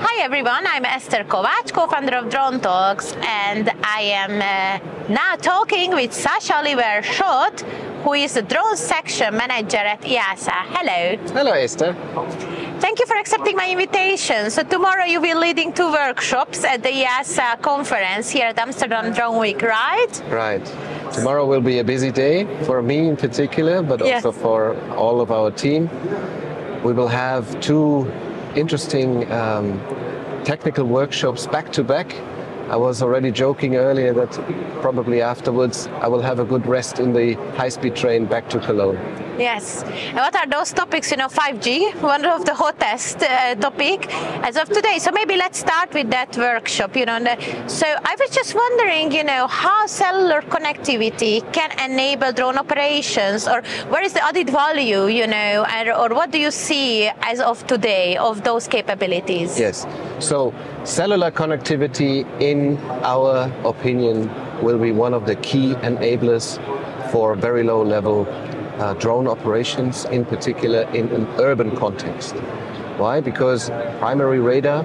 Hi everyone, I'm Esther Kovacs, co-founder of Drone Talks, and I am uh, now talking with Sascha Oliver Schott, who is the drone section manager at EASA. Hello. Hello, Esther. Thank you for accepting my invitation. So tomorrow you will be leading two workshops at the EASA conference here at Amsterdam Drone Week, right? Right. Tomorrow will be a busy day for me in particular, but Yes. also for all of our team. We will have two interesting um, technical workshops back to back. I was already joking earlier that probably afterwards I will have a good rest in the high speed train back to Cologne. Yes. And what are those topics? You know, 5G, one of the hottest uh, topic as of today. So maybe let's start with that workshop. You know, so I was just wondering, you know, how cellular connectivity can enable drone operations, or where is the added value? You know, or what do you see as of today of those capabilities? Yes. So cellular connectivity, in our opinion, will be one of the key enablers for very low level uh, drone operations, in particular in an urban context. Why? Because primary radar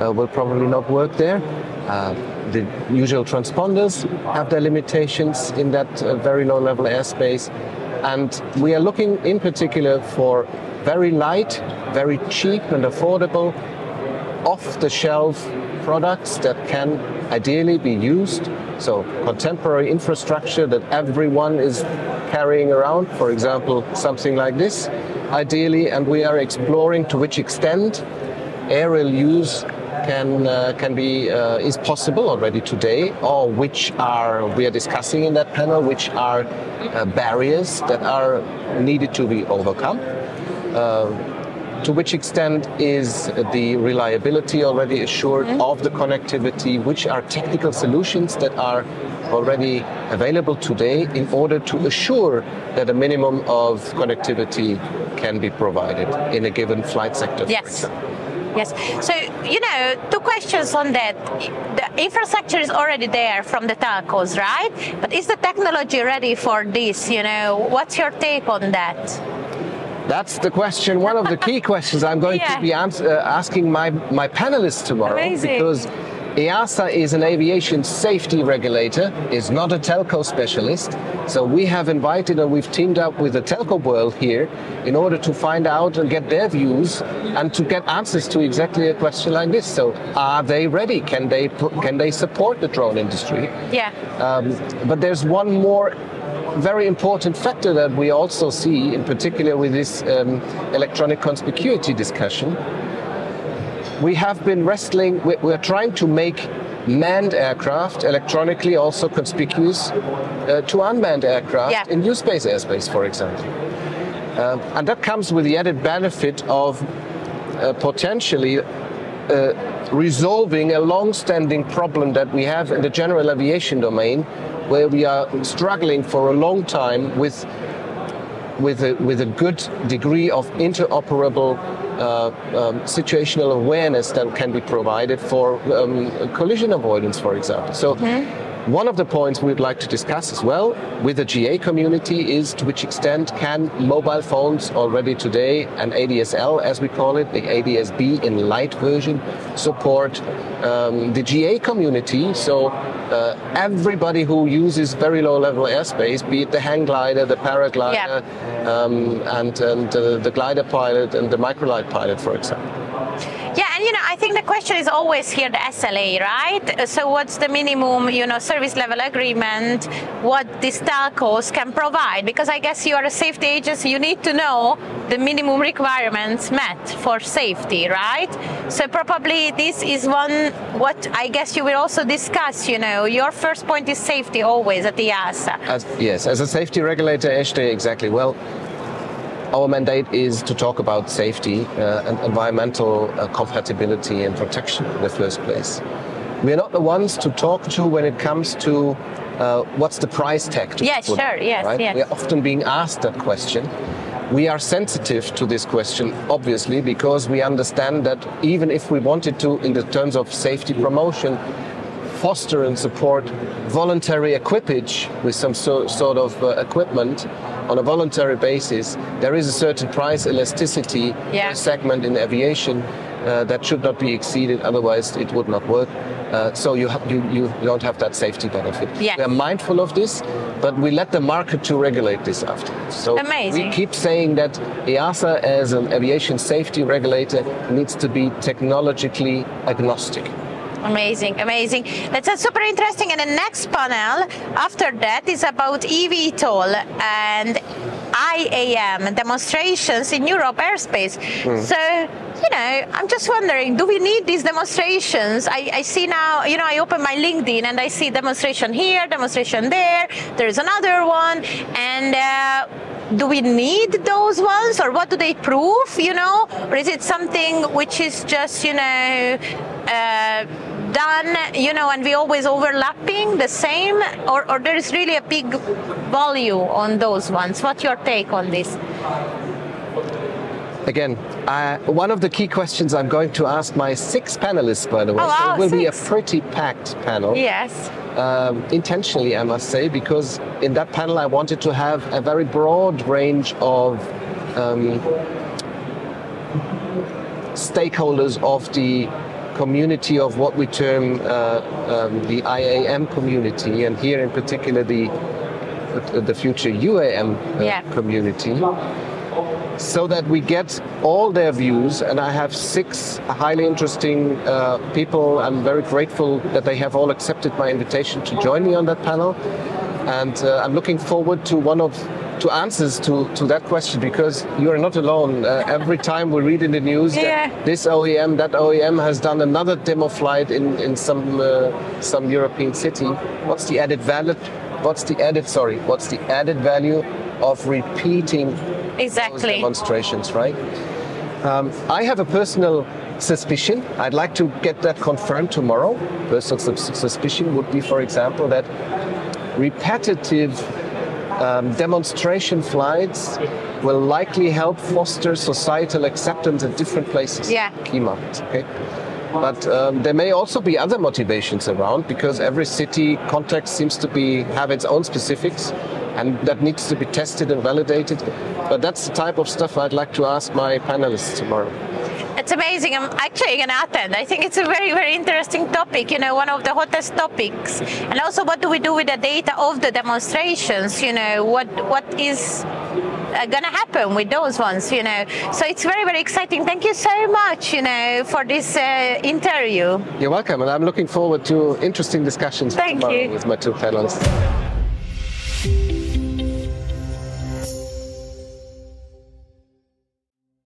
uh, will probably not work there. Uh, the usual transponders have their limitations in that uh, very low level airspace. And we are looking in particular for very light, very cheap and affordable off the shelf products that can ideally be used. So, contemporary infrastructure that everyone is carrying around, for example, something like this, ideally, and we are exploring to which extent aerial use can uh, can be uh, is possible already today, or which are we are discussing in that panel, which are uh, barriers that are needed to be overcome. Uh, to which extent is the reliability already assured of the connectivity? Which are technical solutions that are already available today in order to assure that a minimum of connectivity can be provided in a given flight sector? for Yes. example? Yes. So, you know, two questions on that. The infrastructure is already there from the telcos, right? But is the technology ready for this? You know, what's your take on that? That's the question, one of the key questions I'm going Yeah. to be ans- uh, asking my, my panelists tomorrow. Amazing. Because EASA is an aviation safety regulator, is not a telco specialist. So we have invited and we've teamed up with the telco world here in order to find out and get their views and to get answers to exactly a question like this. So are they ready? Can they, can they support the drone industry? Yeah. Um, but there's one more very important factor that we also see, in particular with this um, electronic conspicuity discussion. We have been wrestling, we- we're trying to make manned aircraft electronically also conspicuous uh, to unmanned aircraft Yeah. in U-space airspace, for example. Um, and that comes with the added benefit of uh, potentially uh, resolving a long-standing problem that we have in the general aviation domain, where we are struggling for a long time with with a, with a good degree of interoperable uh, um, situational awareness that can be provided for um, collision avoidance, for example. So. One of the points we'd like to discuss as well with the GA community is to which extent can mobile phones already today, and ADSL as we call it, the ADSB in light version, support um, the GA community. So uh, everybody who uses very low level airspace, be it the hang glider, the paraglider, um, and, and uh, the glider pilot and the microlight pilot, for example. Yeah, and you know, I think the question is always here the SLA, right? So what's the minimum, you know, service level agreement, what these telcos can provide? Because I guess you are a safety agency, you need to know the minimum requirements met for safety, right? So probably this is one what I guess you will also discuss, you know, your first point is safety always at the EASA. As, yes, as a safety regulator, exactly. Well, our mandate is to talk about safety uh, and environmental uh, compatibility and protection in the first place. We're not the ones to talk to when it comes to uh, what's the price tag. To Yes, sure, on, yes, right? yes. We're often being asked that question. We are sensitive to this question, obviously, because we understand that even if we wanted to, in the terms of safety promotion, foster and support voluntary equipage with some so, sort of uh, equipment, on a voluntary basis. There is a certain price elasticity Yeah. segment in aviation uh, that should not be exceeded, otherwise it would not work. Uh, so you, ha- you you don't have that safety benefit. Yeah. We are mindful of this, but we let the market to regulate this afterwards. So Amazing. we keep saying that EASA as an aviation safety regulator needs to be technologically agnostic. Amazing, amazing. That's a super interesting. And the next panel after that is about eVTOL and IAM demonstrations in Europe airspace. So, you know, I'm just wondering, do we need these demonstrations? I, I see now, you know, I open my LinkedIn and I see demonstration here, demonstration there. There's another one, and. Uh, do we need those ones or what do they prove you know or is it something which is just you know uh, done you know and we always overlapping the same or, or there is really a big value on those ones what's your take on this Again, uh, one of the key questions I'm going to ask my six panelists, by the way. Oh, so it will be a pretty packed panel. yes um, intentionally, I must say, because in that panel I wanted to have a very broad range of um, stakeholders of the community of what we term uh, um, the IAM community, and here in particular the the future UAM uh, Yeah. community so that we get all their views. And I have six highly interesting uh, people. I'm very grateful that they have all accepted my invitation to join me on that panel. And uh, I'm looking forward to one of to answers to, to that question because you are not alone. Uh, every time we read in the news Yeah. that this OEM, that OEM has done another demo flight in, in some uh, some European city. What's the added value? What's the added sorry? What's the added value of repeating those exactly demonstrations, right? Um, I have a personal suspicion. I'd like to get that confirmed tomorrow. Personal sus- suspicion would be, for example, that repetitive um, demonstration flights will likely help foster societal acceptance at different places. Yeah. Key markets. Okay. But um, there may also be other motivations around because every city context seems to be have its own specifics, and that needs to be tested and validated. But that's the type of stuff I'd like to ask my panelists tomorrow. It's amazing. I'm actually going to attend. I think it's a very, very interesting topic. You know, one of the hottest topics. And also, what do we do with the data of the demonstrations? You know, what what is uh, going to happen with those ones? You know, so it's very, very exciting. Thank you so much. You know, for this uh, interview. You're welcome, and I'm looking forward to interesting discussions Thank you. with my two panelists.